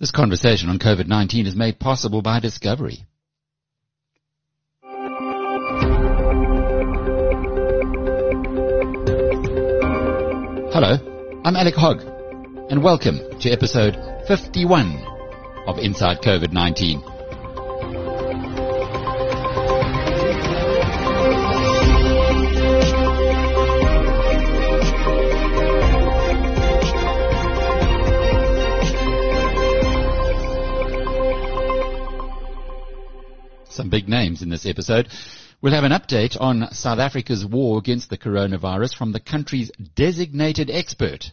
This conversation on COVID-19 is made possible by Discovery. Hello, I'm Alec Hogg, and welcome to episode 51 of Inside COVID-19. Some big names in this episode. We'll have an update on South Africa's war against the coronavirus from the country's designated expert,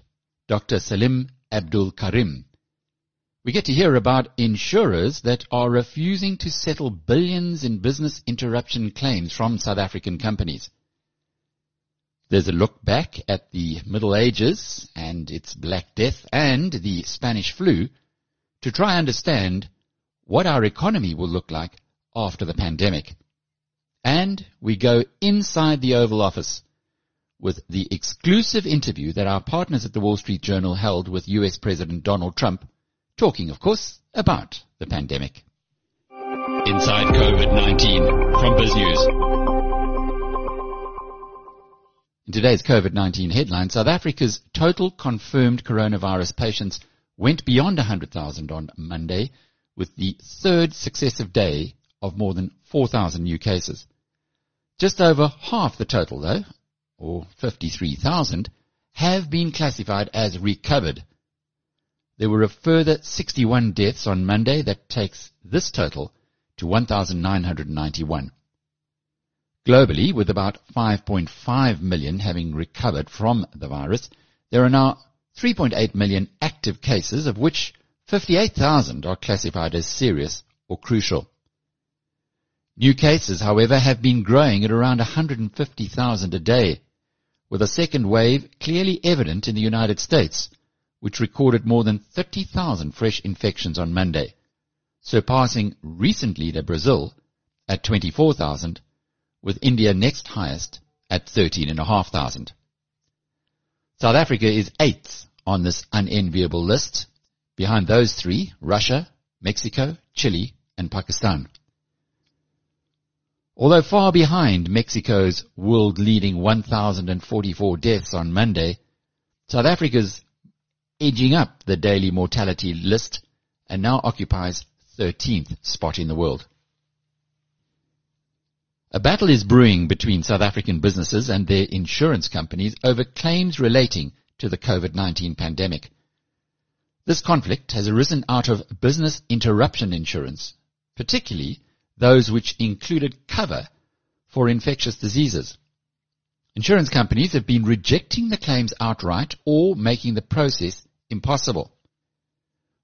Dr. Salim Abdul Karim. We get to hear about insurers that are refusing to settle billions in business interruption claims from South African companies. There's a look back at the Middle Ages and its Black Death and the Spanish flu to try understand what our economy will look like after the pandemic. And we go inside the Oval Office with the exclusive interview that our partners at the Wall Street Journal held with US President Donald Trump, talking, of course, about the pandemic. Inside COVID-19 from BizNews. In today's COVID-19 headline, South Africa's total confirmed coronavirus patients went beyond 100,000 on Monday with the third successive day of more than 4,000 new cases. Just over half the total though, or 53,000, have been classified as recovered. There were a further 61 deaths on Monday that takes this total to 1,991. Globally, with about 5.5 million having recovered from the virus, there are now 3.8 million active cases, of which 58,000 are classified as serious or crucial. New cases, however, have been growing at around 150,000 a day, with a second wave clearly evident in the United States, which recorded more than 30,000 fresh infections on Monday, surpassing recent leader Brazil at 24,000 with India next highest at 13,500. South Africa is eighth on this unenviable list, behind those three, Russia, Mexico, Chile, and Pakistan. Although far behind Mexico's world-leading 1,044 deaths on Monday, South Africa's edging up the daily mortality list and now occupies 13th spot in the world. A battle is brewing between South African businesses and their insurance companies over claims relating to the COVID-19 pandemic. This conflict has arisen out of business interruption insurance, particularly those which included cover for infectious diseases. Insurance companies have been rejecting the claims outright or making the process impossible.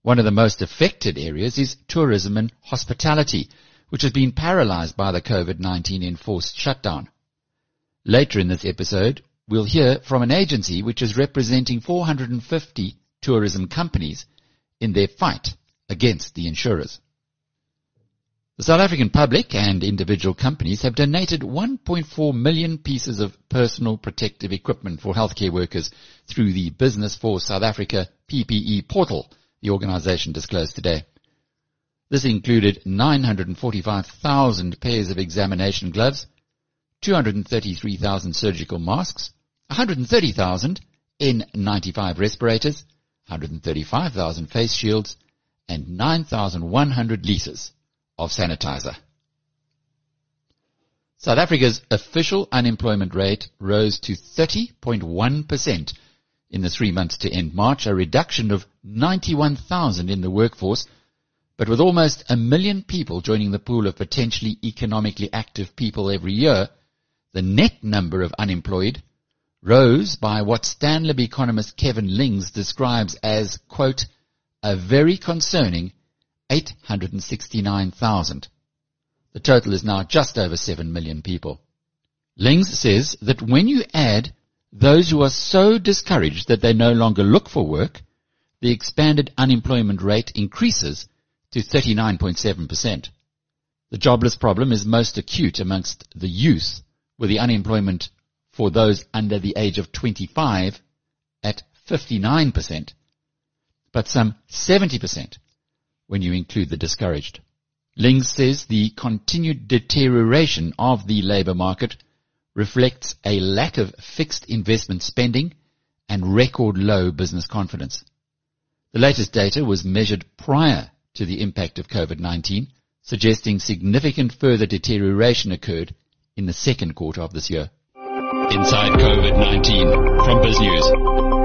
One of the most affected areas is tourism and hospitality, which has been paralyzed by the COVID-19 enforced shutdown. Later in this episode, we'll hear from an agency which is representing 450 tourism companies in their fight against the insurers. The South African public and individual companies have donated 1.4 million pieces of personal protective equipment for healthcare workers through the Business for South Africa PPE portal, the organization disclosed today. This included 945,000 pairs of examination gloves, 233,000 surgical masks, 130,000 N95 respirators, 135,000 face shields, and 9,100 litres of sanitizer. South Africa's official unemployment rate rose to 30.1% in the three months to end March, a reduction of 91,000 in the workforce but with almost a million people joining the pool of potentially economically active people every year, the net number of unemployed rose by what Stanlib economist Kevin Lings describes as, quote, a very concerning 869,000. The total is now just over 7 million people. Lings says that when you add those who are so discouraged that they no longer look for work, the expanded unemployment rate increases to 39.7%. The jobless problem is most acute amongst the youth, with the unemployment for those under the age of 25 at 59%, but some 70% when you include the discouraged. Lings says the continued deterioration of the labour market reflects a lack of fixed investment spending and record low business confidence. The latest data was measured prior to the impact of COVID-19, suggesting significant further deterioration occurred in the second quarter of this year. Inside COVID-19 from BizNews.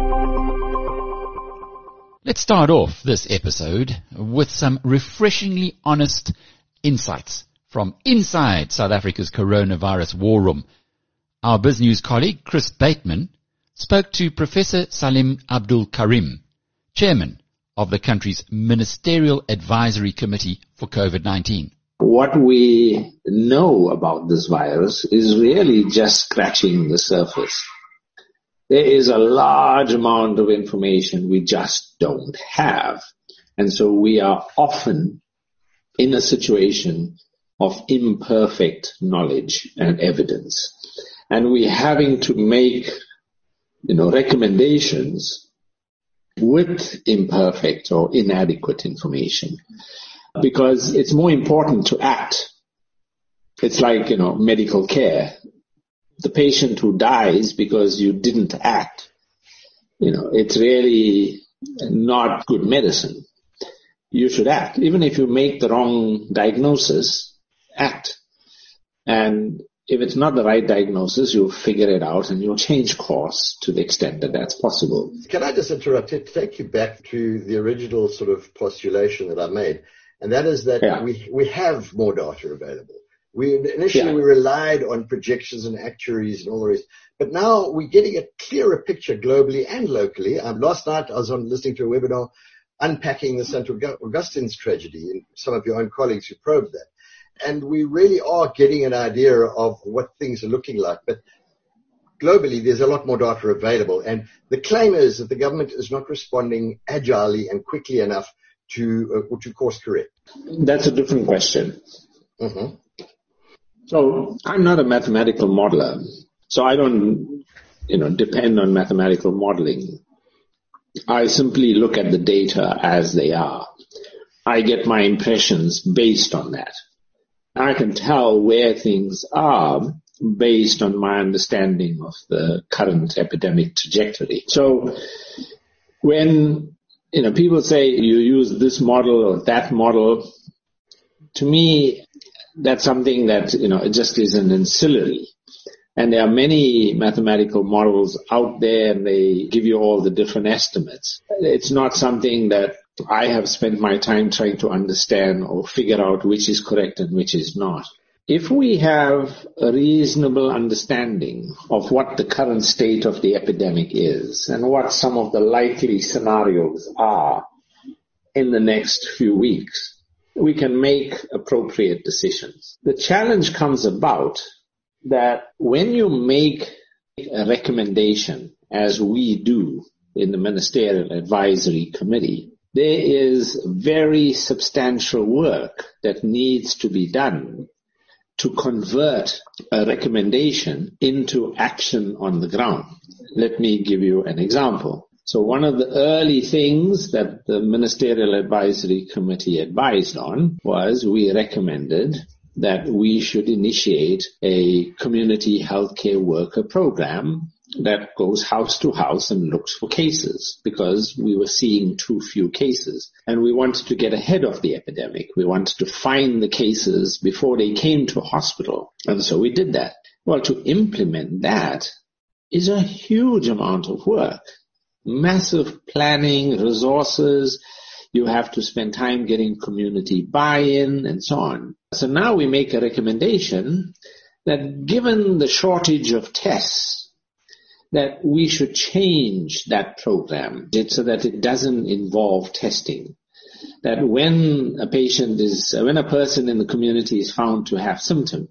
Let's start off this episode with some refreshingly honest insights from inside South Africa's coronavirus war room. Our BizNews colleague Chris Bateman spoke to Professor Salim Abdul Karim, chairman of the country's Ministerial Advisory Committee for COVID-19. What we know about this virus is really just scratching the surface. There is a large amount of information we just don't have. And so we are often in a situation of imperfect knowledge and evidence. And we're having to make, you know, recommendations with imperfect or inadequate information because it's more important to act. It's like, you know, medical care the patient who dies because you didn't act, you know, it's really not good medicine. You should act. Even if you make the wrong diagnosis, act. And if it's not the right diagnosis, you'll figure it out and you'll change course to the extent that that's possible. Can I just interrupt to take you back to the original sort of postulation that I made? And that is that yeah. we, we have more data available. We initially yeah. we relied on projections and actuaries and all the rest, but now we're getting a clearer picture globally and locally. Um, last night I was on listening to a webinar unpacking the St. Augustine's tragedy, and some of your own colleagues who probed that. And we really are getting an idea of what things are looking like. But globally, there's a lot more data available. And the claim is that the government is not responding agilely and quickly enough to, uh, to course correct. That's a different question. Mm-hmm. So I'm not a mathematical modeler, so I don't, you know, depend on mathematical modeling. I simply look at the data as they are. I get my impressions based on that. I can tell where things are based on my understanding of the current epidemic trajectory. So when, you know, people say you use this model or that model, to me, that's something that, you know, it just is an ancillary. And there are many mathematical models out there and they give you all the different estimates. It's not something that I have spent my time trying to understand or figure out which is correct and which is not. If we have a reasonable understanding of what the current state of the epidemic is and what some of the likely scenarios are in the next few weeks, we can make appropriate decisions. The challenge comes about that when you make a recommendation, as we do in the Ministerial Advisory Committee, there is very substantial work that needs to be done to convert a recommendation into action on the ground. Let me give you an example. So one of the early things that the Ministerial Advisory Committee advised on was we recommended that we should initiate a community healthcare worker program that goes house to house and looks for cases because we were seeing too few cases and we wanted to get ahead of the epidemic. We wanted to find the cases before they came to hospital. And so we did that. Well, to implement that is a huge amount of work massive planning, resources. You have to spend time getting community buy-in and so on. So now we make a recommendation that given the shortage of tests, that we should change that program so that it doesn't involve testing. That when a patient is, when a person in the community is found to have symptoms,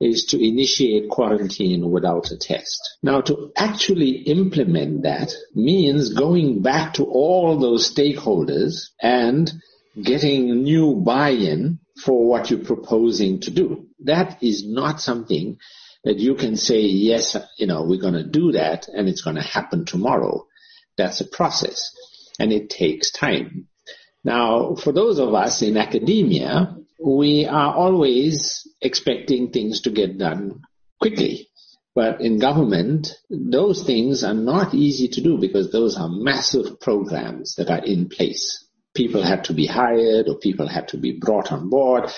is to initiate quarantine without a test. Now to actually implement that means going back to all those stakeholders and getting new buy-in for what you're proposing to do. That is not something that you can say, yes, you know, we're going to do that and it's going to happen tomorrow. That's a process and it takes time. Now, for those of us in academia, we are always expecting things to get done quickly. But in government, those things are not easy to do because those are massive programs that are in place. People had to be hired or people had to be brought on board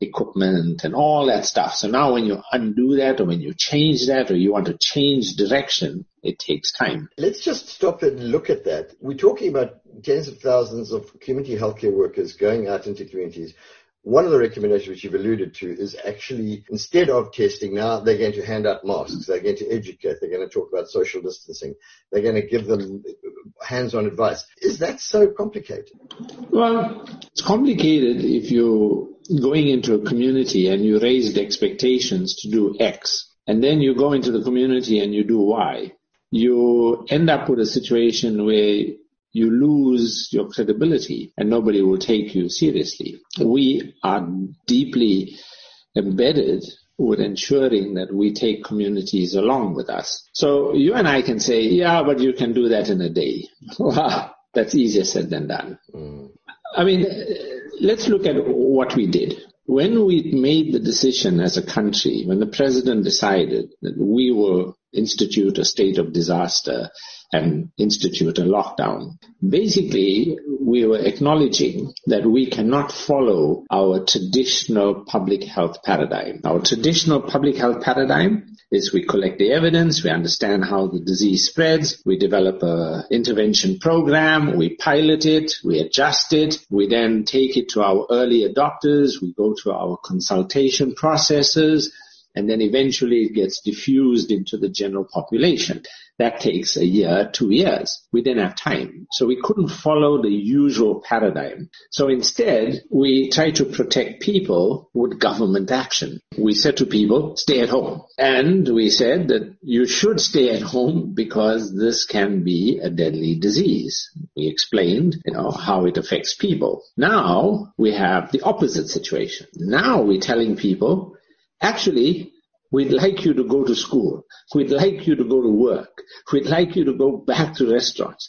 equipment and all that stuff. So now when you undo that or when you change that or you want to change direction, it takes time. Let's just stop and look at that. We're talking about tens of thousands of community healthcare workers going out into communities. One of the recommendations which you've alluded to is actually instead of testing now, they're going to hand out masks. They're going to educate. They're going to talk about social distancing. They're going to give them hands-on advice. Is that so complicated? Well, it's complicated if you're going into a community and you raised expectations to do X, and then you go into the community and you do Y. You end up with a situation where you lose your credibility and nobody will take you seriously. We are deeply embedded with ensuring that we take communities along with us. So you and I can say, yeah, but you can do that in a day. That's easier said than done. Mm. I mean, let's look at what we did. When we made the decision as a country, when the president decided that we will institute a state of disaster and institute a lockdown. Basically, we were acknowledging that we cannot follow our traditional public health paradigm. Our traditional public health paradigm is we collect the evidence, we understand how the disease spreads, we develop a intervention program, we pilot it, we adjust it, we then take it to our early adopters, we go to our consultation processes, and then eventually it gets diffused into the general population. That takes a year, two years. We didn't have time. So we couldn't follow the usual paradigm. So instead, we tried to protect people with government action. We said to people, stay at home. And we said that you should stay at home because this can be a deadly disease. We explained, you know, how it affects people. Now we have the opposite situation. Now we're telling people, actually, We'd like you to go to school. We'd like you to go to work. We'd like you to go back to restaurants.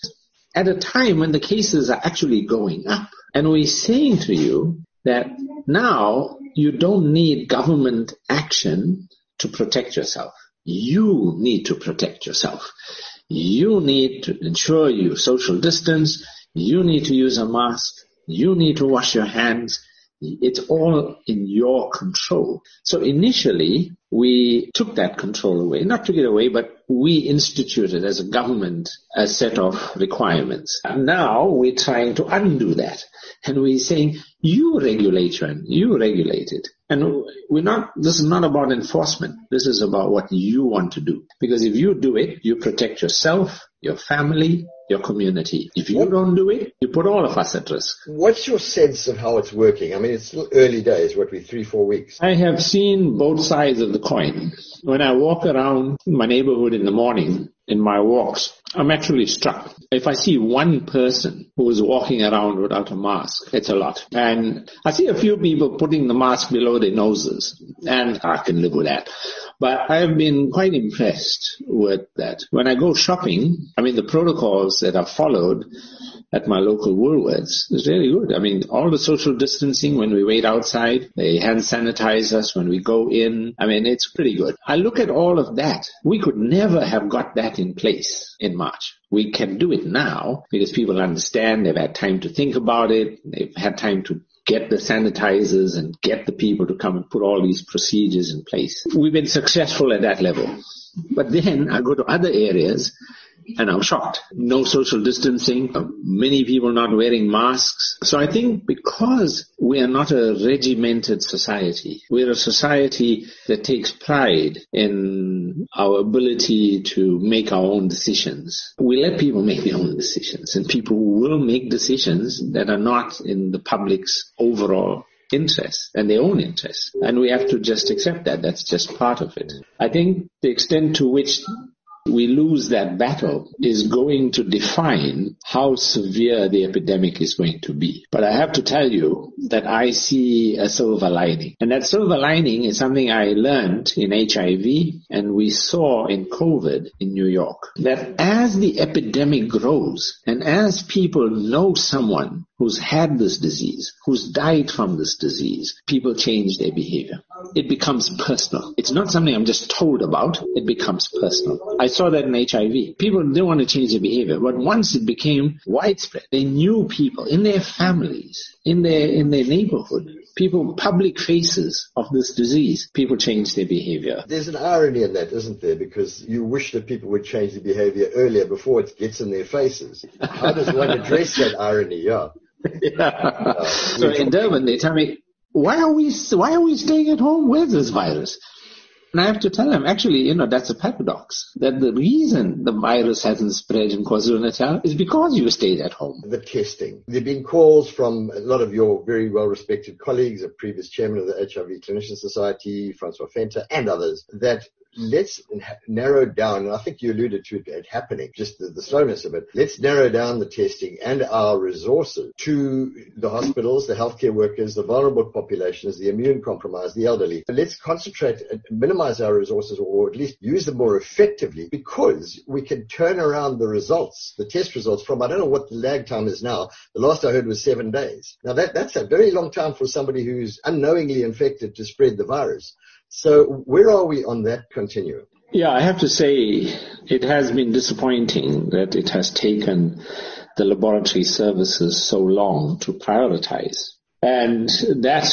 At a time when the cases are actually going up. And we're saying to you that now you don't need government action to protect yourself. You need to protect yourself. You need to ensure you social distance. You need to use a mask. You need to wash your hands. It's all in your control. So initially, we took that control away. Not took it away, but we instituted as a government a set of requirements. Now we're trying to undo that. And we're saying, you regulate and you regulate it. And we're not, this is not about enforcement. This is about what you want to do. Because if you do it, you protect yourself, your family, your community. If you don't do it, you put all of us at risk. What's your sense of how it's working? I mean, it's still early days, what we, three, four weeks. I have seen both sides of the coin. When I walk around my neighborhood in the morning, in my walks, I'm actually struck. If I see one person who is walking around without a mask, it's a lot. And I see a few people putting the mask below their noses, and I can live with that. But I've been quite impressed with that. When I go shopping, I mean, the protocols that are followed at my local Woolworths is really good. I mean, all the social distancing when we wait outside, they hand sanitize us when we go in. I mean, it's pretty good. I look at all of that. We could never have got that in place in March. We can do it now because people understand they've had time to think about it. They've had time to get the sanitizers and get the people to come and put all these procedures in place. We've been successful at that level. But then I go to other areas and I'm shocked. No social distancing, uh, many people not wearing masks. So I think because we are not a regimented society, we're a society that takes pride in our ability to make our own decisions. We let people make their own decisions and people will make decisions that are not in the public's overall interest and their own interest. And we have to just accept that. That's just part of it. I think the extent to which we lose that battle is going to define how severe the epidemic is going to be. But I have to tell you that I see a silver lining. And that silver lining is something I learned in HIV and we saw in COVID in New York. That as the epidemic grows and as people know someone who's had this disease, who's died from this disease, people change their behavior. It becomes personal. It's not something I'm just told about. It becomes personal. I saw that in HIV. People didn't want to change their behavior, but once it became widespread, they knew people in their families, in their, in their neighborhood, people, public faces of this disease, people change their behavior. There's an irony in that, isn't there? Because you wish that people would change their behavior earlier before it gets in their faces. How does one address that irony? Yeah. Yeah. Uh, so in Durban, they tell me, why are we why are we staying at home? Where's this virus? And I have to tell them, actually, you know, that's a paradox. That the reason the virus hasn't spread in KwaZulu-Natal is because you stayed at home. The testing. There have been calls from a lot of your very well-respected colleagues, a previous chairman of the HIV Clinician Society, Francois Venter, and others, that let's narrow down, and I think you alluded to it happening, just the, the, slowness of it. Let's narrow down the testing and our resources to the hospitals, the healthcare workers, the vulnerable populations, the immune compromised, the elderly. Let's concentrate and minimize our resources or at least use them more effectively because we can turn around the results, the test results from, I don't know what the lag time is now. The last I heard was seven days. Now that, that's a very long time for somebody who's unknowingly infected to spread the virus. So where are we on that continuum? Yeah, I have to say it has been disappointing that it has taken the laboratory services so long to prioritize. And that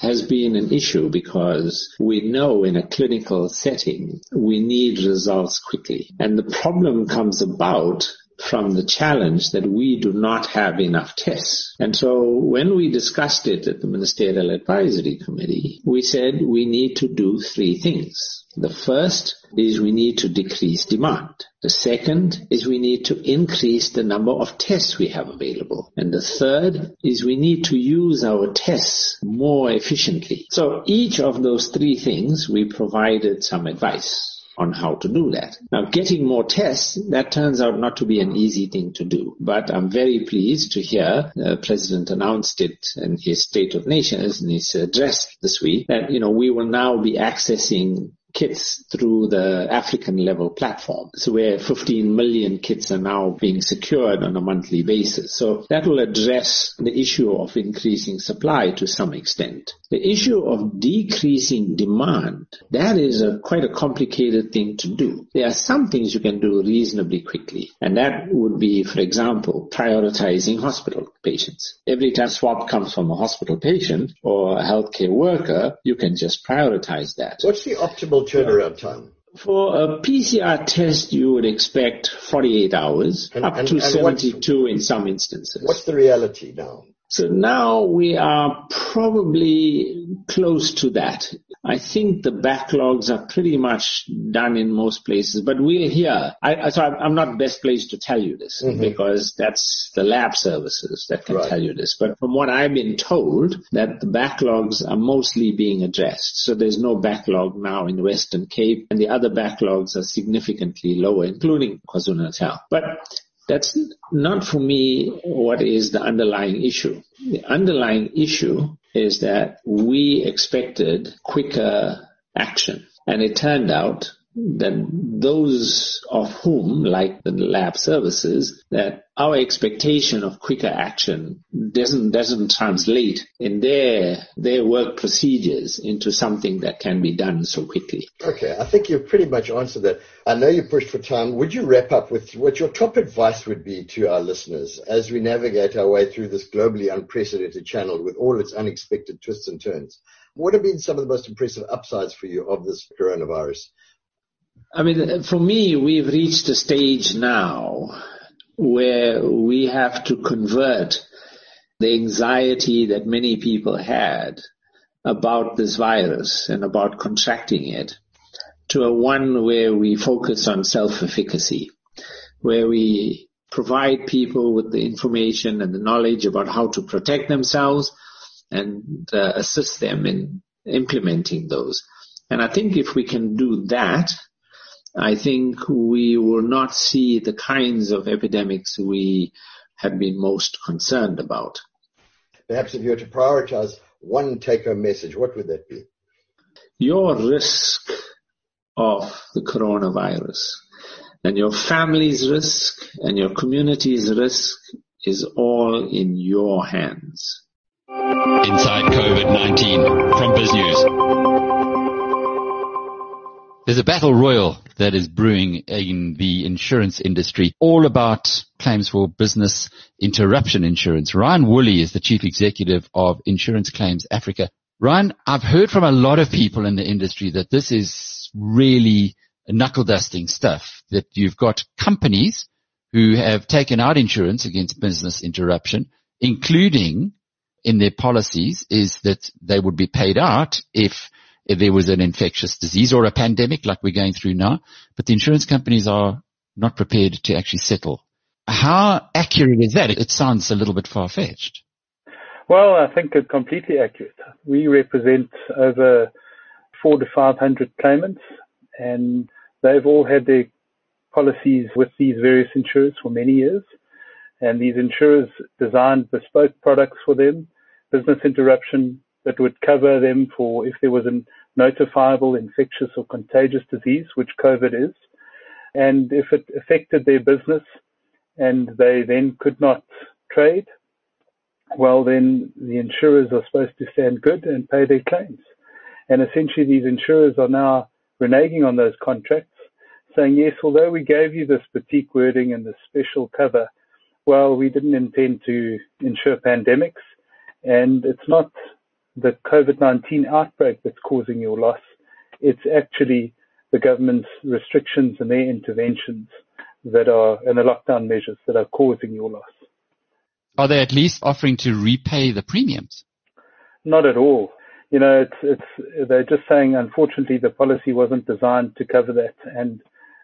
has been an issue because we know in a clinical setting we need results quickly. And the problem comes about from the challenge that we do not have enough tests. And so when we discussed it at the Ministerial Advisory Committee, we said we need to do three things. The first is we need to decrease demand. The second is we need to increase the number of tests we have available. And the third is we need to use our tests more efficiently. So each of those three things we provided some advice on how to do that. Now, getting more tests, that turns out not to be an easy thing to do. But I'm very pleased to hear the President announced it in his State of Nations in his address this week that, you know, we will now be accessing kits through the African level platform. So where 15 million kits are now being secured on a monthly basis. So that will address the issue of increasing supply to some extent. The issue of decreasing demand, that is a quite a complicated thing to do. There are some things you can do reasonably quickly. And that would be, for example, prioritizing hospital patients. Every time swab comes from a hospital patient or a healthcare worker, you can just prioritize that. What's the optimal turnaround time? For a PCR test, you would expect 48 hours, and, up and, to and 72 in some instances. What's the reality now? So now we are probably close to that. I think the backlogs are pretty much done in most places, but we'll hear. I, so I'm not best placed to tell you this mm-hmm. because that's the lab services that can right. tell you this. But from what I've been told, that the backlogs are mostly being addressed. So there's no backlog now in Western Cape, and the other backlogs are significantly lower, including KwaZulu-Natal. But that's not for me what is the underlying issue. The underlying issue is that we expected quicker action. And it turned out that those of whom, like the lab services, that our expectation of quicker action doesn't doesn't translate in their their work procedures into something that can be done so quickly. Okay, I think you've pretty much answered that. I know you pushed for time. Would you wrap up with what your top advice would be to our listeners as we navigate our way through this globally unprecedented channel with all its unexpected twists and turns? What have been some of the most impressive upsides for you of this coronavirus? I mean, for me, we've reached a stage now where we have to convert the anxiety that many people had about this virus and about contracting it to a one where we focus on self-efficacy, where we provide people with the information and the knowledge about how to protect themselves and uh, assist them in implementing those. And I think if we can do that, I think we will not see the kinds of epidemics we have been most concerned about. Perhaps if you were to prioritize one take-home message, what would that be? Your risk of the coronavirus and your family's risk and your community's risk is all in your hands. Inside COVID-19 from BizNews. There's a battle royal that is brewing in the insurance industry, all about claims for business interruption insurance. Ryan Woolley is the chief executive of Insurance Claims Africa. Ryan, I've heard from a lot of people in the industry that this is really knuckle dusting stuff, that you've got companies who have taken out insurance against business interruption, including in their policies is that they would be paid out if if there was an infectious disease or a pandemic like we're going through now, but the insurance companies are not prepared to actually settle. How accurate is that? It sounds a little bit far fetched. Well, I think it's completely accurate. We represent over four to 500 claimants and they've all had their policies with these various insurers for many years. And these insurers designed bespoke products for them, business interruption that would cover them for if there was a notifiable infectious or contagious disease, which COVID is. And if it affected their business and they then could not trade, well, then the insurers are supposed to stand good and pay their claims. And essentially, these insurers are now reneging on those contracts, saying, yes, although we gave you this boutique wording and this special cover, well, we didn't intend to insure pandemics. And it's not the COVID-19 outbreak that's causing your loss. It's actually the government's restrictions and their interventions that are, and the lockdown measures that are causing your loss. Are they at least offering to repay the premiums? Not at all. You know, it's, it's, they're just saying, unfortunately, the policy wasn't designed to cover that. And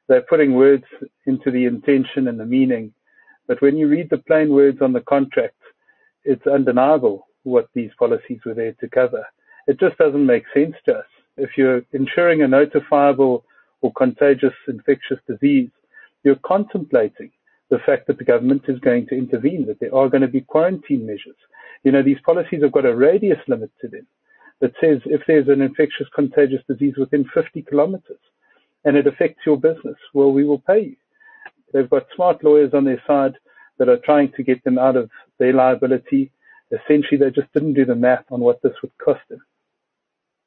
they're putting words into the intention and the meaning. But when you read the plain words on the contract, it's undeniable what these policies were there to cover. It just doesn't make sense to us. If you're insuring a notifiable or contagious infectious disease, you're contemplating the fact that the government is going to intervene, that there are going to be quarantine measures. You know, these policies have got a radius limit to them that says if there's an infectious contagious disease within 50 kilometers and it affects your business, well, we will pay you. They've got smart lawyers on their side that are trying to get them out of their liability essentially they just didn't do the math on what this would cost them.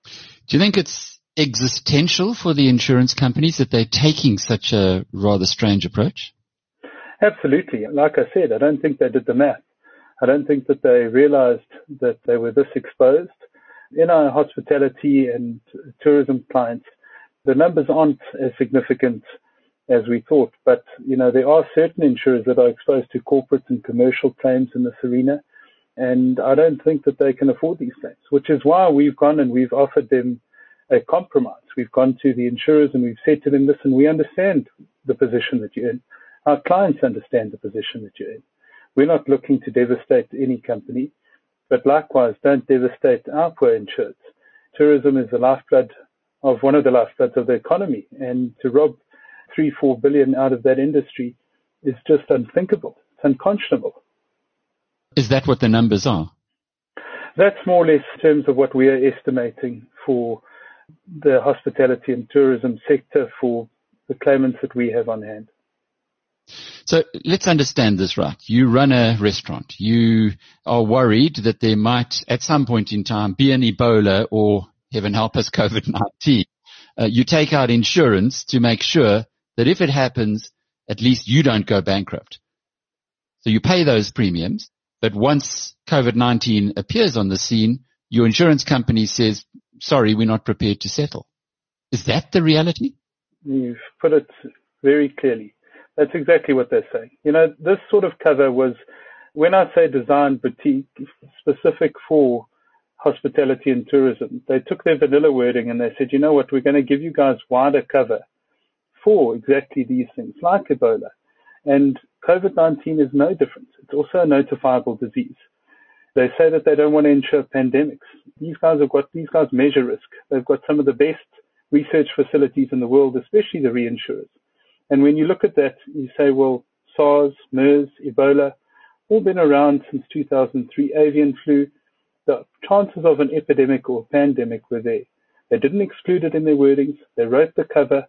Do you think it's existential for the insurance companies that they're taking such a rather strange approach? Absolutely. Like I said, I don't think they did the math. I don't think that they realized that they were this exposed. In our hospitality and tourism clients, the numbers aren't as significant as we thought, but you know, there are certain insurers that are exposed to corporate and commercial claims in this arena. And I don't think that they can afford these things, which is why we've gone and we've offered them a compromise. We've gone to the insurers and we've said to them, listen, we understand the position that you're in. Our clients understand the position that you're in. We're not looking to devastate any company, but likewise, don't devastate our poor. Tourism is the lifeblood of one of the lifebloods of the economy, and to rob three, four billion out of that industry is just unthinkable. It's unconscionable. Is that what the numbers are? That's more or less in terms of what we are estimating for the hospitality and tourism sector for the claimants that we have on hand. So let's understand this right. You run a restaurant. You are worried that there might at some point in time be an Ebola or heaven help us COVID-19. Uh, you take out insurance to make sure that if it happens, at least you don't go bankrupt. So you pay those premiums but once COVID-19 appears on the scene, your insurance company says, sorry, we're not prepared to settle. Is that the reality? You've put it very clearly. That's exactly what they're saying. You know, this sort of cover was, when I say design boutique, specific for hospitality and tourism, they took their vanilla wording and they said, you know what, we're going to give you guys wider cover for exactly these things, like Ebola. And COVID-19 is no different. It's also a notifiable disease. They say that they don't want to insure pandemics. These guys have got, these guys measure risk. They've got some of the best research facilities in the world, especially the reinsurers. And when you look at that, you say, well, SARS, MERS, Ebola, all been around since 2003, avian flu. The chances of an epidemic or pandemic were there. They didn't exclude it in their wordings. They wrote the cover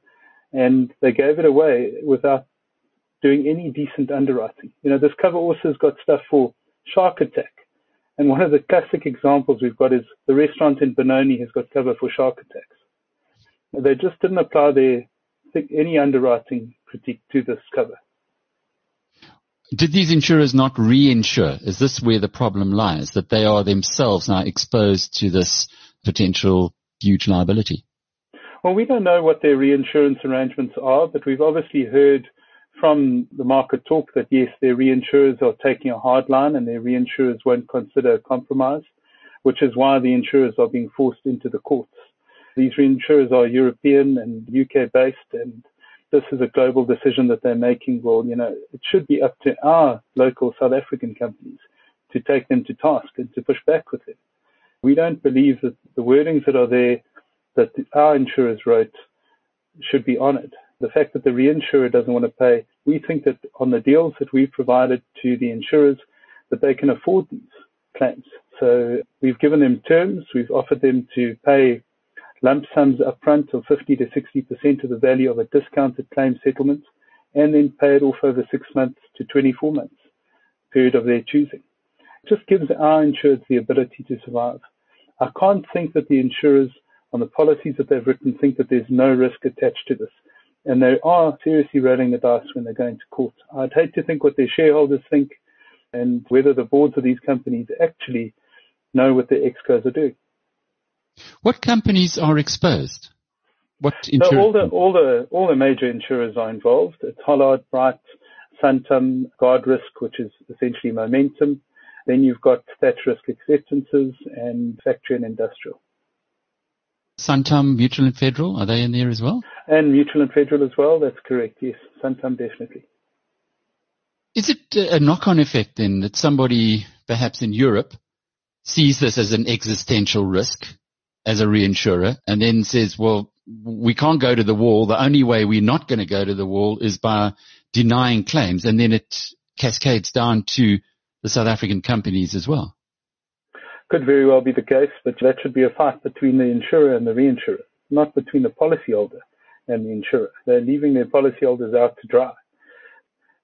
and they gave it away without doing any decent underwriting. You know, this cover also has got stuff for shark attack. And one of the classic examples we've got is the restaurant in Benoni has got cover for shark attacks. They just didn't apply their think any underwriting critique to this cover. Did these insurers not reinsure? Is this where the problem lies? That they are themselves now exposed to this potential huge liability? Well, we don't know what their reinsurance arrangements are, but we've obviously heard from the market talk that yes, their reinsurers are taking a hard line and their reinsurers won't consider a compromise, which is why the insurers are being forced into the courts. These reinsurers are European and UK based and this is a global decision that they're making. Well, you know, it should be up to our local South African companies to take them to task and to push back with it. We don't believe that the wordings that are there that our insurers wrote should be honored. The fact that the reinsurer doesn't want to pay, we think that on the deals that we've provided to the insurers, that they can afford these claims. So we've given them terms, we've offered them to pay lump sums upfront of 50 to 60% of the value of a discounted claim settlement, and then pay it off over six months to 24 months, period of their choosing. It just gives our insurers the ability to survive. I can't think that the insurers on the policies that they've written think that there's no risk attached to this. And they are seriously rolling the dice when they're going to court. I'd hate to think what their shareholders think and whether the boards of these companies actually know what the excos are doing. What companies are exposed? What so all the all the all the major insurers are involved. It's Hollard, Bryte, Santam, Guardrisk, which is essentially Momentum. Then you've got Thatch Risk Acceptances and Factory and Industrial. Santam, Mutual and Federal, are they in there as well? And Mutual and Federal as well, that's correct, yes. Santam definitely. Is it a knock-on effect then that somebody perhaps in Europe sees this as an existential risk as a reinsurer and then says, well, we can't go to the wall. The only way we're not going to go to the wall is by denying claims. And then it cascades down to the South African companies as well. Could very well be the case, but that should be a fight between the insurer and the reinsurer, not between the policyholder and the insurer. They're leaving their policyholders out to dry.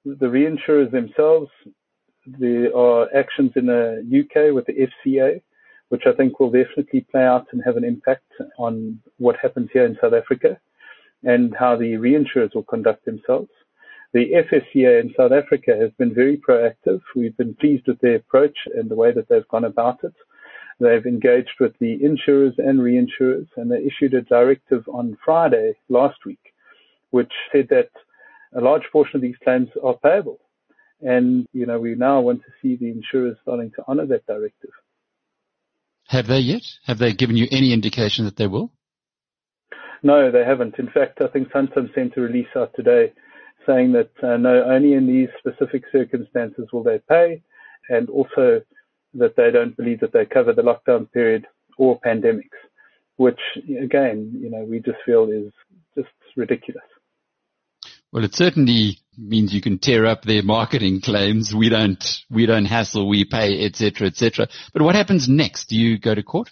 The reinsurers themselves, there are actions in the UK with the FCA which I think will definitely play out and have an impact on what happens here in South Africa and how the reinsurers will conduct themselves. The FSCA in South Africa has been very proactive. We've been pleased with their approach and the way that they've gone about it. They've engaged with the insurers and reinsurers, and they issued a directive on Friday last week, which said that a large portion of these claims are payable. And, you know, we now want to see the insurers starting to honor that directive. Have they yet? Have they given you any indication that they will? No, they haven't. In fact, I think Santam sent a release out today saying that uh, no, only in these specific circumstances will they pay, and also that they don't believe that they cover the lockdown period or pandemics, which again, you know, we just feel is just ridiculous. Well, it certainly means you can tear up their marketing claims. We don't, we don't hassle, we pay, etc., etc. But what happens next? Do you go to court?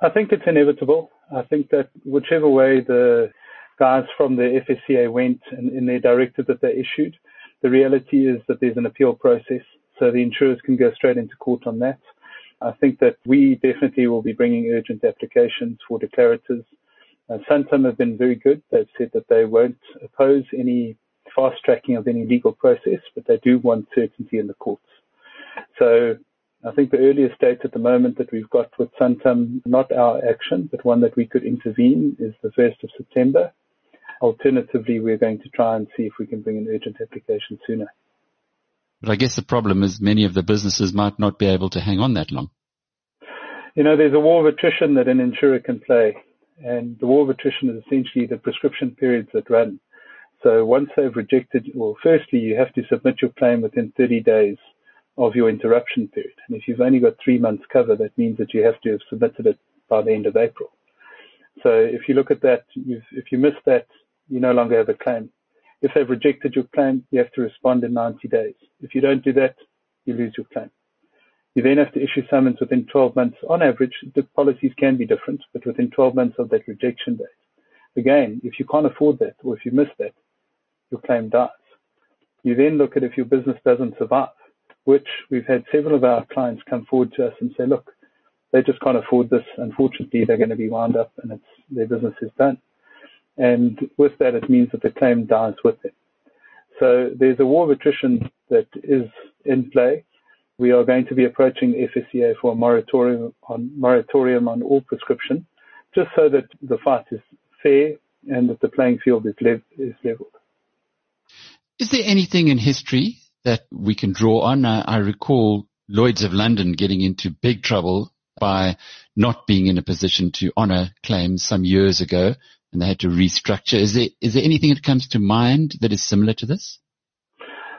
I think it's inevitable. I think that whichever way the guys from the FSCA went in, in their directive that they issued, the reality is that there's an appeal process, so the insurers can go straight into court on that. I think that we definitely will be bringing urgent applications for declaratives uh, Santam have been very good. They've said that they won't oppose any fast tracking of any legal process, but they do want certainty in the courts. So I think the earliest date at the moment that we've got with Santam, not our action, but one that we could intervene, is the 1st of September. Alternatively, we're going to try and see if we can bring an urgent application sooner. But I guess the problem is many of the businesses might not be able to hang on that long. You know, there's a war of attrition that an insurer can play. And the war of attrition is essentially the prescription periods that run. So once they've rejected, well, firstly, you have to submit your claim within 30 days of your interruption period. And if you've only got three months cover, that means that you have to have submitted it by the end of April. So if you look at that, if you miss that, you no longer have a claim. If they've rejected your claim, you have to respond in 90 days. If you don't do that, you lose your claim. You then have to issue summons within 12 months. On average, the policies can be different, but within 12 months of that rejection date. Again, if you can't afford that or if you miss that, your claim dies. You then look at if your business doesn't survive, which we've had several of our clients come forward to us and say, look, they just can't afford this. Unfortunately, they're going to be wound up and their business is done. And with that, it means that the claim dies with them. So there's a war of attrition that is in play. We are going to be approaching the FSCA for a moratorium on, moratorium on all prescription, just so that the fight is fair and that the playing field is, lev- is leveled. Is there anything in history that we can draw on? I, I recall Lloyd's of London getting into big trouble by not being in a position to honour claims some years ago and they had to restructure. Is there, is there anything that comes to mind that is similar to this?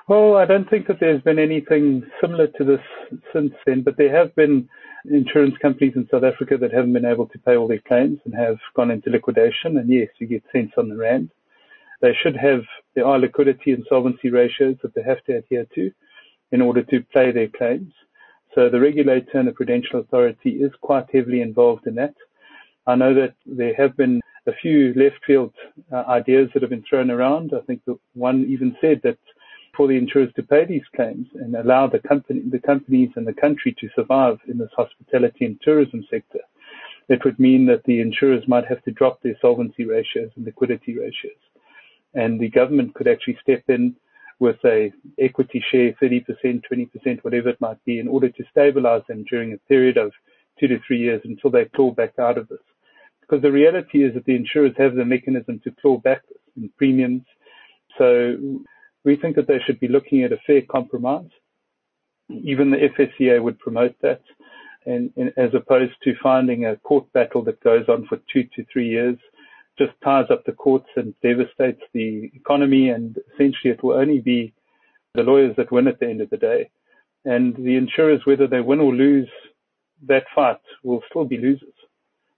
Well, I don't think that there's been anything similar to this since then, but there have been insurance companies in South Africa that haven't been able to pay all their claims and have gone into liquidation. And yes, you get cents on the rand. They should have, there are liquidity and solvency ratios that they have to adhere to in order to pay their claims. So the regulator and the Prudential Authority is quite heavily involved in that. I know that there have been a few left field uh, ideas that have been thrown around. I think the one even said that for the insurers to pay these claims and allow the company, the companies and the country to survive in this hospitality and tourism sector. It would mean that the insurers might have to drop their solvency ratios and liquidity ratios. And the government could actually step in with a equity share, 30%, 20%, whatever it might be, in order to stabilize them during a period of two to three years until they claw back out of this. Because the reality is that the insurers have the mechanism to claw back in premiums. So we think that they should be looking at a fair compromise. Even the FSCA would promote that, and, and as opposed to finding a court battle that goes on for two to three years, just ties up the courts and devastates the economy, and essentially it will only be the lawyers that win at the end of the day. And the insurers, whether they win or lose that fight, will still be losers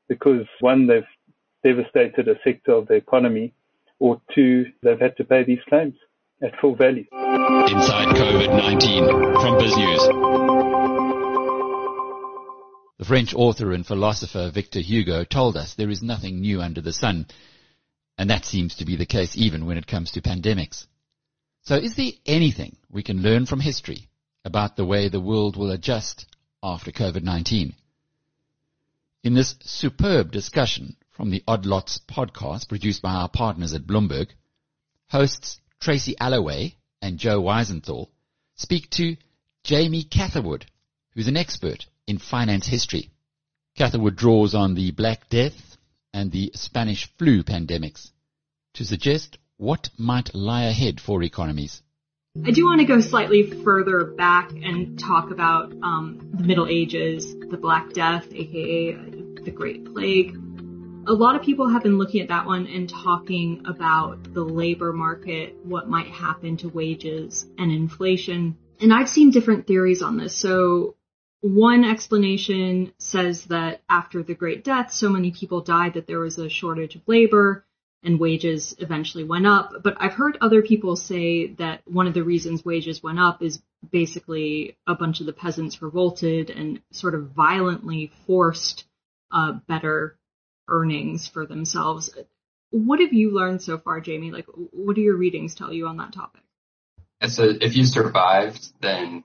because one, they've devastated a sector of the economy, or two, they've had to pay these claims at full value. Inside COVID-19 from BizNews. The French author and philosopher Victor Hugo told us there is nothing new under the sun. And that seems to be the case even when it comes to pandemics. So is there anything we can learn from history about the way the world will adjust after COVID-19? In this superb discussion from the Odd Lots podcast produced by our partners at Bloomberg, hosts Tracy Alloway and Joe Weisenthal speak to Jamie Catherwood, who's an expert in finance history. Catherwood draws on the Black Death and the Spanish flu pandemics to suggest what might lie ahead for economies. I do want to go slightly further back and talk about um, the Middle Ages, the Black Death, aka the Great Plague a lot of people have been looking at that one and talking about the labor market, what might happen to wages and inflation. And I've seen different theories on this. So one explanation says that after the Great Death, so many people died that there was a shortage of labor and wages eventually went up. But I've heard other people say that one of the reasons wages went up is basically a bunch of the peasants revolted and sort of violently forced uh, better earnings for themselves. What have you learned so far, Jamie? Like, what do your readings tell you on that topic? So if you survived, then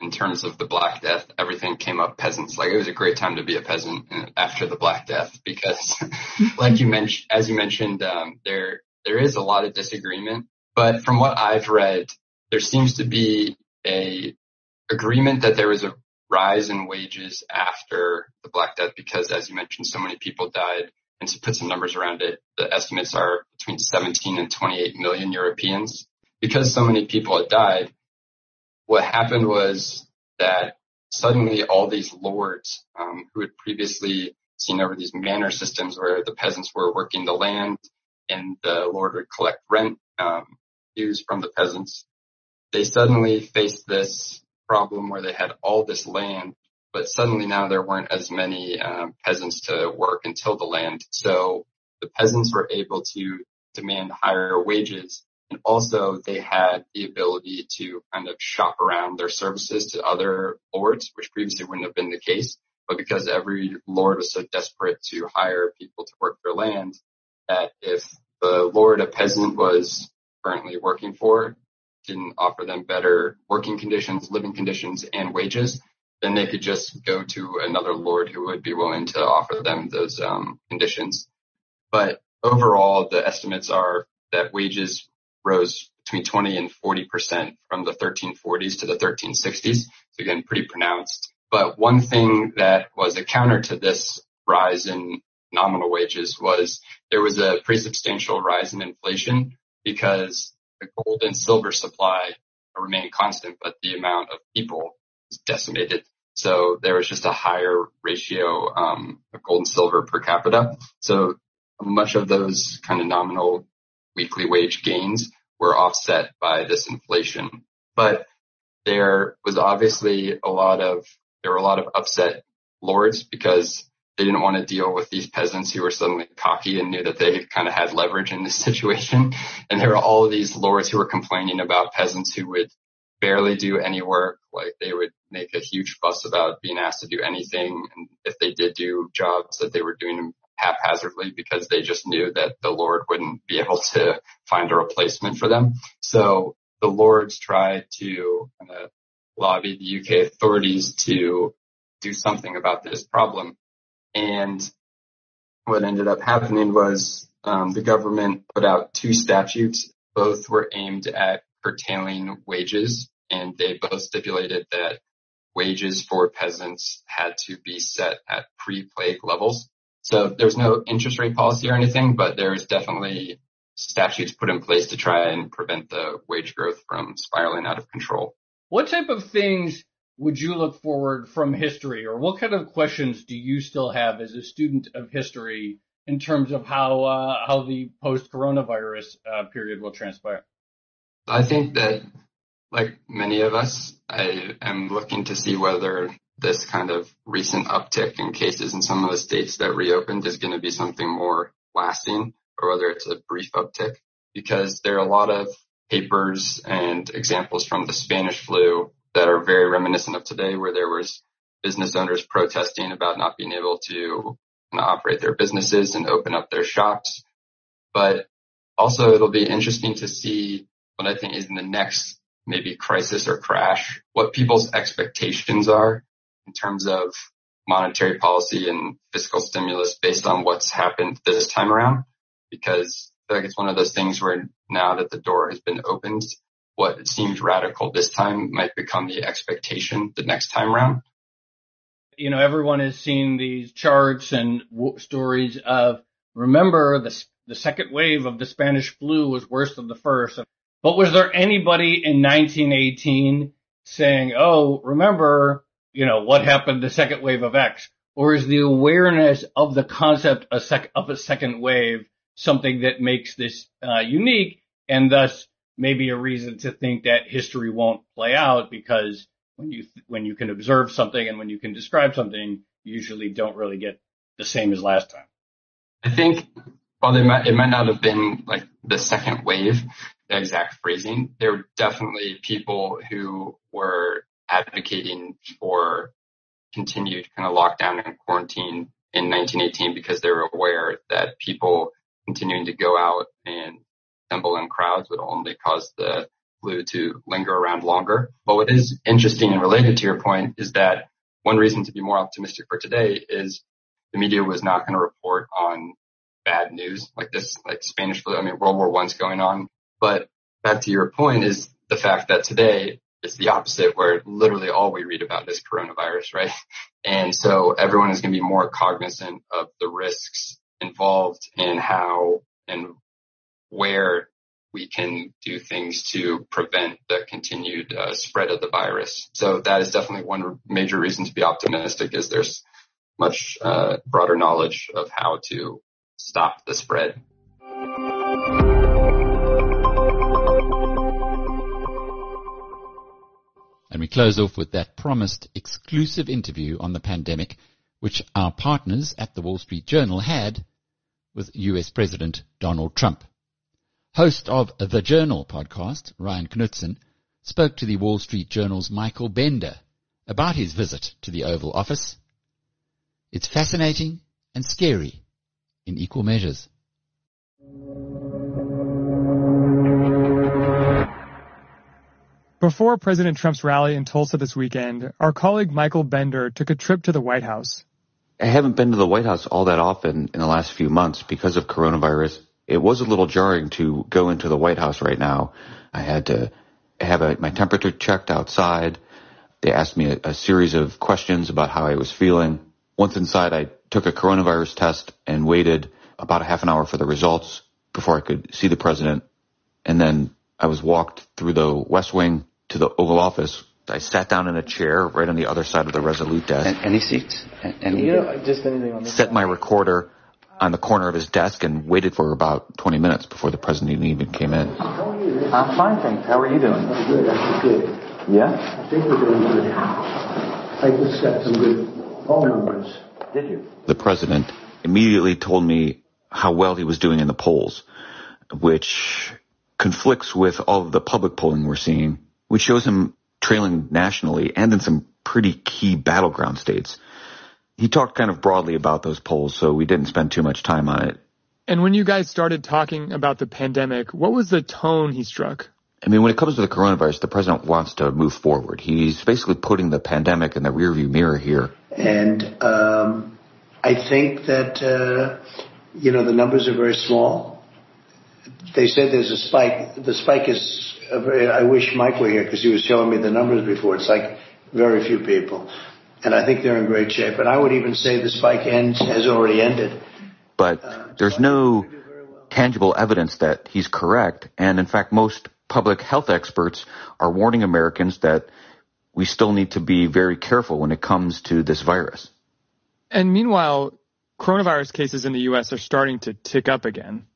in terms of the Black Death, everything came up peasants. Like it was a great time to be a peasant after the Black Death because, like you mentioned, as you mentioned, um, there there is a lot of disagreement. But from what I've read, there seems to be a agreement that there was a rise in wages after the Black Death because, as you mentioned, so many people died. And to put some numbers around it, the estimates are between 17 and 28 million Europeans. Because so many people had died, what happened was that suddenly all these lords um, who had previously seen over these manor systems where the peasants were working the land and the lord would collect rent um, dues from the peasants, they suddenly faced this problem where they had all this land but suddenly now there weren't as many um, peasants to work and till the land. So the peasants were able to demand higher wages and also they had the ability to kind of shop around their services to other lords, which previously wouldn't have been the case. But because every lord was so desperate to hire people to work their land, that if the lord a peasant was currently working for didn't offer them better working conditions, living conditions, and wages, then they could just go to another lord who would be willing to offer them those um, conditions. But overall, the estimates are that wages rose between 20 and 40 percent from the 1340s to the 1360s. So again, pretty pronounced. But one thing that was a counter to this rise in nominal wages was there was a pretty substantial rise in inflation because the gold and silver supply remained constant, but the amount of people was decimated. So there was just a higher ratio um, of gold and silver per capita. So much of those kind of nominal weekly wage gains were offset by this inflation. But there was obviously a lot of, there were a lot of upset lords because they didn't want to deal with these peasants who were suddenly cocky and knew that they kind of had leverage in this situation. And there were all of these lords who were complaining about peasants who would barely do any work. Like they would make a huge fuss about being asked to do anything. And if they did do jobs that they were doing haphazardly because they just knew that the Lord wouldn't be able to find a replacement for them. So the Lords tried to uh, lobby the UK authorities to do something about this problem. And what ended up happening was um, the government put out two statutes. Both were aimed at curtailing wages, and they both stipulated that wages for peasants had to be set at pre-plague levels. So there's no interest rate policy or anything, but there's definitely statutes put in place to try and prevent the wage growth from spiraling out of control. What type of things would you look forward from history or what kind of questions do you still have as a student of history in terms of how uh, how the post coronavirus uh, period will transpire? I think that like many of us, I am looking to see whether this kind of recent uptick in cases in some of the states that reopened is going to be something more lasting or whether it's a brief uptick because there are a lot of papers and examples from the Spanish flu that are very reminiscent of today where there was business owners protesting about not being able to operate their businesses and open up their shops. But also it'll be interesting to see what I think is in the next maybe crisis or crash, what people's expectations are in terms of monetary policy and fiscal stimulus based on what's happened this time around. Because I feel like it's one of those things where now that the door has been opened, what seemed radical this time might become the expectation the next time around. You know, everyone has seen these charts and w- stories of remember the the second wave of the Spanish flu was worse than the first. But was there anybody in 1918 saying, "Oh, remember you know, what happened the second wave of X? Or is the awareness of the concept a sec- of a second wave something that makes this uh, unique and thus maybe a reason to think that history won't play out because when you th- when you can observe something and when you can describe something, you usually don't really get the same as last time. I think while they might, it might not have been like the second wave, the exact phrasing, there were definitely people who were advocating for continued kind of lockdown and quarantine in 1918 because they were aware that people continuing to go out and assemble in crowds would only cause the flu to linger around longer. But what is interesting and related to your point is that one reason to be more optimistic for today is the media was not going to report on bad news like this, like Spanish flu. I mean, World War One's going on. But back to your point is the fact that today it's the opposite where literally all we read about is coronavirus, right? And so everyone is going to be more cognizant of the risks involved in how and where we can do things to prevent the continued uh, spread of the virus. So that is definitely one major reason to be optimistic is there's much uh, broader knowledge of how to stop the spread. And we close off with that promised exclusive interview on the pandemic, which our partners at the Wall Street Journal had with US President Donald Trump. Host of the Journal podcast, Ryan Knutson, spoke to the Wall Street Journal's Michael Bender about his visit to the Oval Office. It's fascinating and scary in equal measures. Before President Trump's rally in Tulsa this weekend, our colleague Michael Bender took a trip to the White House. I haven't been to the White House all that often in the last few months because of coronavirus. It was a little jarring to go into the White House right now. I had to have a, my temperature checked outside. They asked me a, a series of questions about how I was feeling. Once inside, I took a coronavirus test and waited about a half an hour for the results before I could see the president. And then I was walked through the West Wing to the Oval Office. I sat down in a chair right on the other side of the Resolute desk. Any seats? Any? You know, just anything on this. Set my recorder on the corner of his desk and waited for about 20 minutes before the president even came in. I'm fine, thanks. How are you doing? Good, that's good. Yeah? I think we're doing good. I just got some good phone numbers. Did you? The president immediately told me how well he was doing in the polls, which conflicts with all of the public polling we're seeing which shows him trailing nationally and in some pretty key battleground states. He talked kind of broadly about those polls, so we didn't spend too much time on it. And when you guys started talking about the pandemic, what was the tone he struck? I mean, when it comes to the coronavirus, the president wants to move forward. He's basically putting the pandemic in the rearview mirror here. And um, I think that, uh, you know, the numbers are very small. They said there's a spike. The spike is I wish Mike were here because he was showing me the numbers before. It's like very few people. And I think they're in great shape. And I would even say the spike ends, has already ended. But uh, there's no tangible evidence that he's correct. And in fact, most public health experts are warning Americans that we still need to be very careful when it comes to this virus. And meanwhile, coronavirus cases in the U.S. are starting to tick up again.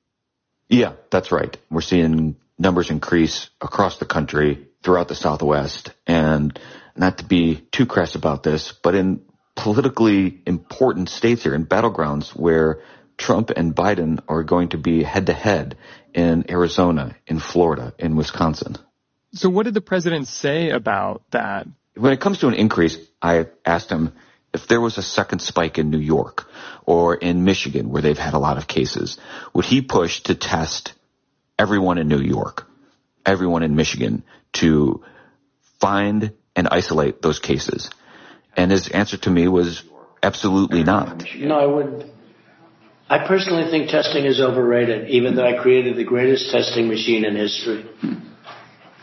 Yeah, that's right. We're seeing numbers increase across the country throughout the Southwest. And not to be too crass about this, but in politically important states here, in battlegrounds where Trump and Biden are going to be head to head in Arizona, in Florida, in Wisconsin. So what did the president say about that? When it comes to an increase, I asked him if there was a second spike in New York or in Michigan where they've had a lot of cases, would he push to test everyone in New York, everyone in Michigan to find and isolate those cases? And his answer to me was absolutely not. No, I wouldn't. I personally think testing is overrated, even though I created the greatest testing machine in history.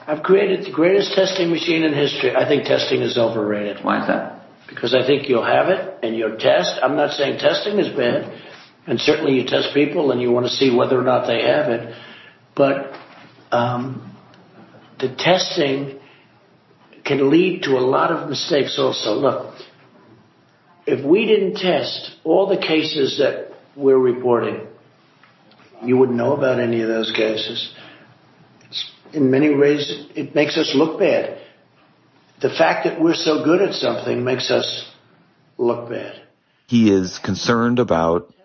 I've created the greatest testing machine in history. I think testing is overrated. Why is that? Because I think you'll have it and you'll test. I'm not saying testing is bad. And certainly you test people and you want to see whether or not they have it. But um, the testing can lead to a lot of mistakes also. Look, if we didn't test all the cases that we're reporting, you wouldn't know about any of those cases. in many ways, it makes us look bad. The fact that we're so good at something makes us look bad. He is concerned about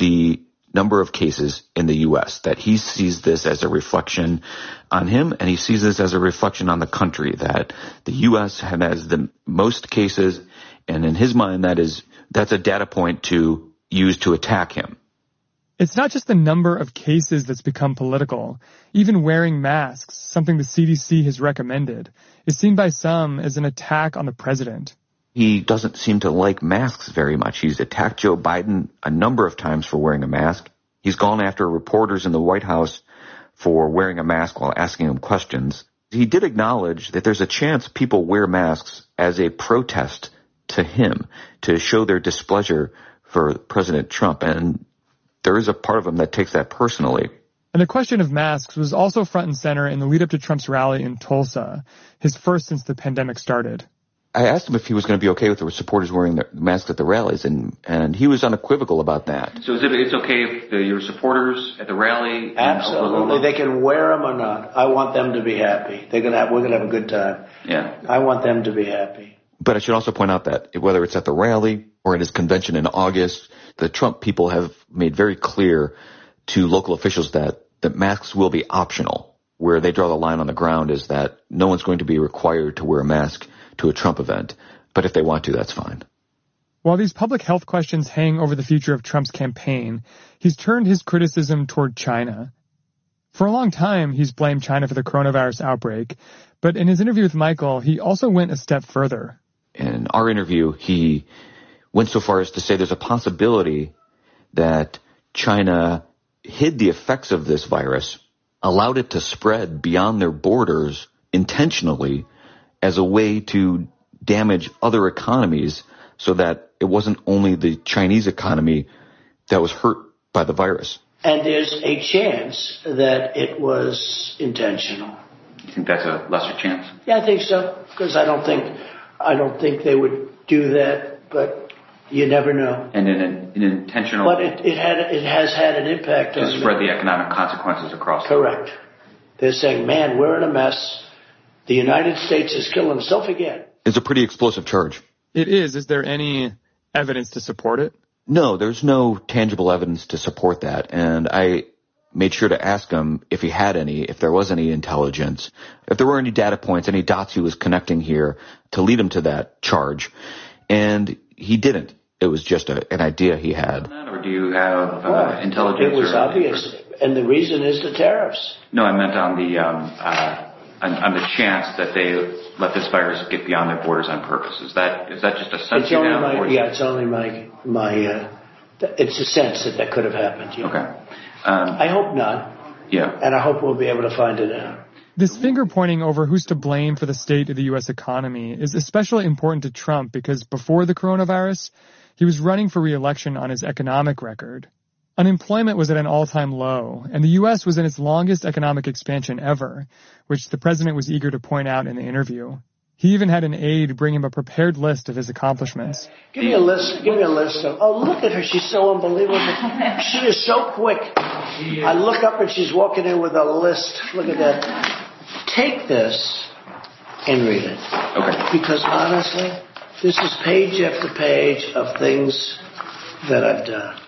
the number of cases in the U.S. that he sees this as a reflection on him and he sees this as a reflection on the country that the U.S. has the most cases and in his mind that is that's a data point to use to attack him. It's not just the number of cases that's become political. Even wearing masks, something the CDC has recommended, is seen by some as an attack on the president he doesn't seem to like masks very much. He's attacked Joe Biden a number of times for wearing a mask. He's gone after reporters in the White House for wearing a mask while asking them questions. He did acknowledge that there's a chance people wear masks as a protest to him to show their displeasure for President Trump. And there is a part of him that takes that personally. And the question of masks was also front and center in the lead up to Trump's rally in Tulsa, his first since the pandemic started. I asked him if he was going to be okay with the supporters wearing the masks at the rallies, and and he was unequivocal about that. So is it it's okay if the, your supporters at the rally? Absolutely, they can wear them or not. I want them to be happy. They're gonna have, we're gonna have a good time. Yeah, I want them to be happy. But I should also point out that whether it's at the rally or at his convention in August, the Trump people have made very clear to local officials that that masks will be optional. Where they draw the line on the ground is that no one's going to be required to wear a mask to a Trump event. But if they want to, that's fine. While these public health questions hang over the future of Trump's campaign, he's turned his criticism toward China. For a long time, he's blamed China for the coronavirus outbreak, but in his interview with Michael, he also went a step further. In our interview, he went so far as to say there's a possibility that China hid the effects of this virus, allowed it to spread beyond their borders intentionally as a way to damage other economies so that it wasn't only the Chinese economy that was hurt by the virus. And there's a chance that it was intentional. You think that's a lesser chance? Yeah, I think so. Because I don't think I don't think they would do that, but you never know. And in an, an intentional. But it, it had it has had an impact to on spread the economic consequences across. Correct. They're saying, "Man, we're in a mess. The United States is killing himself again." It's a pretty explosive charge. It is. Is there any evidence to support it? No, there's no tangible evidence to support that. And I made sure to ask him if he had any, if there was any intelligence, if there were any data points, any dots he was connecting here to lead him to that charge. And he didn't. It was just a, an idea he had. Or do you have uh, well, intelligence? It was obvious. And the reason is the tariffs. No, I meant on the, um, uh, on, on, the chance that they let this virus get beyond their borders on purpose. Is that, is that just a sense it's only my, Yeah, it's only my, my, uh, it's a sense that that could have happened. Yeah. Okay. Um, I hope not. Yeah. And I hope we'll be able to find it out. This finger pointing over who's to blame for the state of the U.S. economy is especially important to Trump because before the coronavirus, he was running for reelection on his economic record. Unemployment was at an all-time low, and the U.S. was in its longest economic expansion ever, which the president was eager to point out in the interview. He even had an aide bring him a prepared list of his accomplishments. Give me a list. Give me a list of. Oh, look at her. She's so unbelievable. She is so quick. I look up and she's walking in with a list. Look at that. Take this and read it. Okay. Because honestly, this is page after page of things that I've done.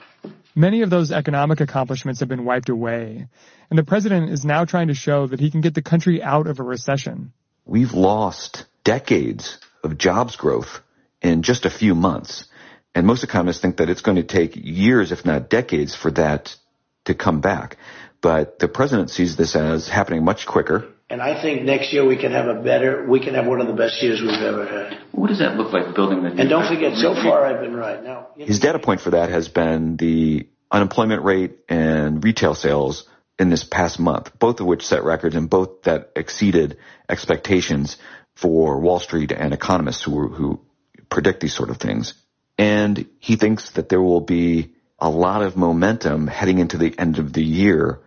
Many of those economic accomplishments have been wiped away, and the president is now trying to show that he can get the country out of a recession. We've lost decades of jobs growth in just a few months. And most economists think that it's going to take years, if not decades, for that to come back. But the president sees this as happening much quicker. And I think next year we can have a better, we can have one of the best years we've ever had. What does that look like building the? And don't forget, so far I've been right now. His data point for that has been the unemployment rate and retail sales in this past month, both of which set records and both that exceeded expectations for Wall Street and economists who, who predict these sort of things. And he thinks that there will be a lot of momentum heading into the end of the year,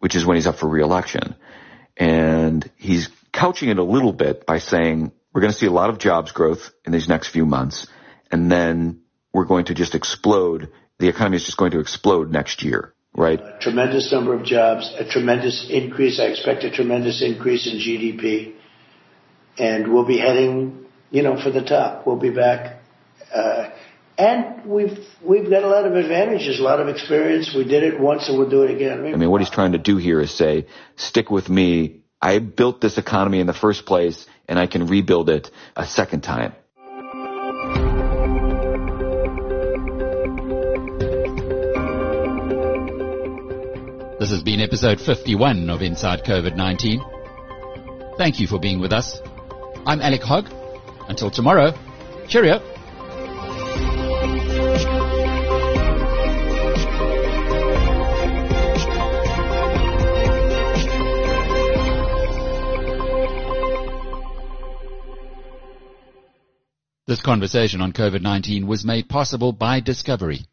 which is when he's up for reelection. And he's couching it a little bit by saying, we're going to see a lot of jobs growth in these next few months. And then we're going to just explode. The economy is just going to explode next year, right? A tremendous number of jobs, a tremendous increase. I expect a tremendous increase in GDP and we'll be heading, you know, for the top. We'll be back. Uh, and we've we've got a lot of advantages, a lot of experience. We did it once, and we'll do it again. I mean, what he's trying to do here is say, "Stick with me. I built this economy in the first place, and I can rebuild it a second time." This has been episode 51 of Inside COVID-19. Thank you for being with us. I'm Alec Hogg. Until tomorrow, cheerio. This conversation on COVID-19 was made possible by Discovery.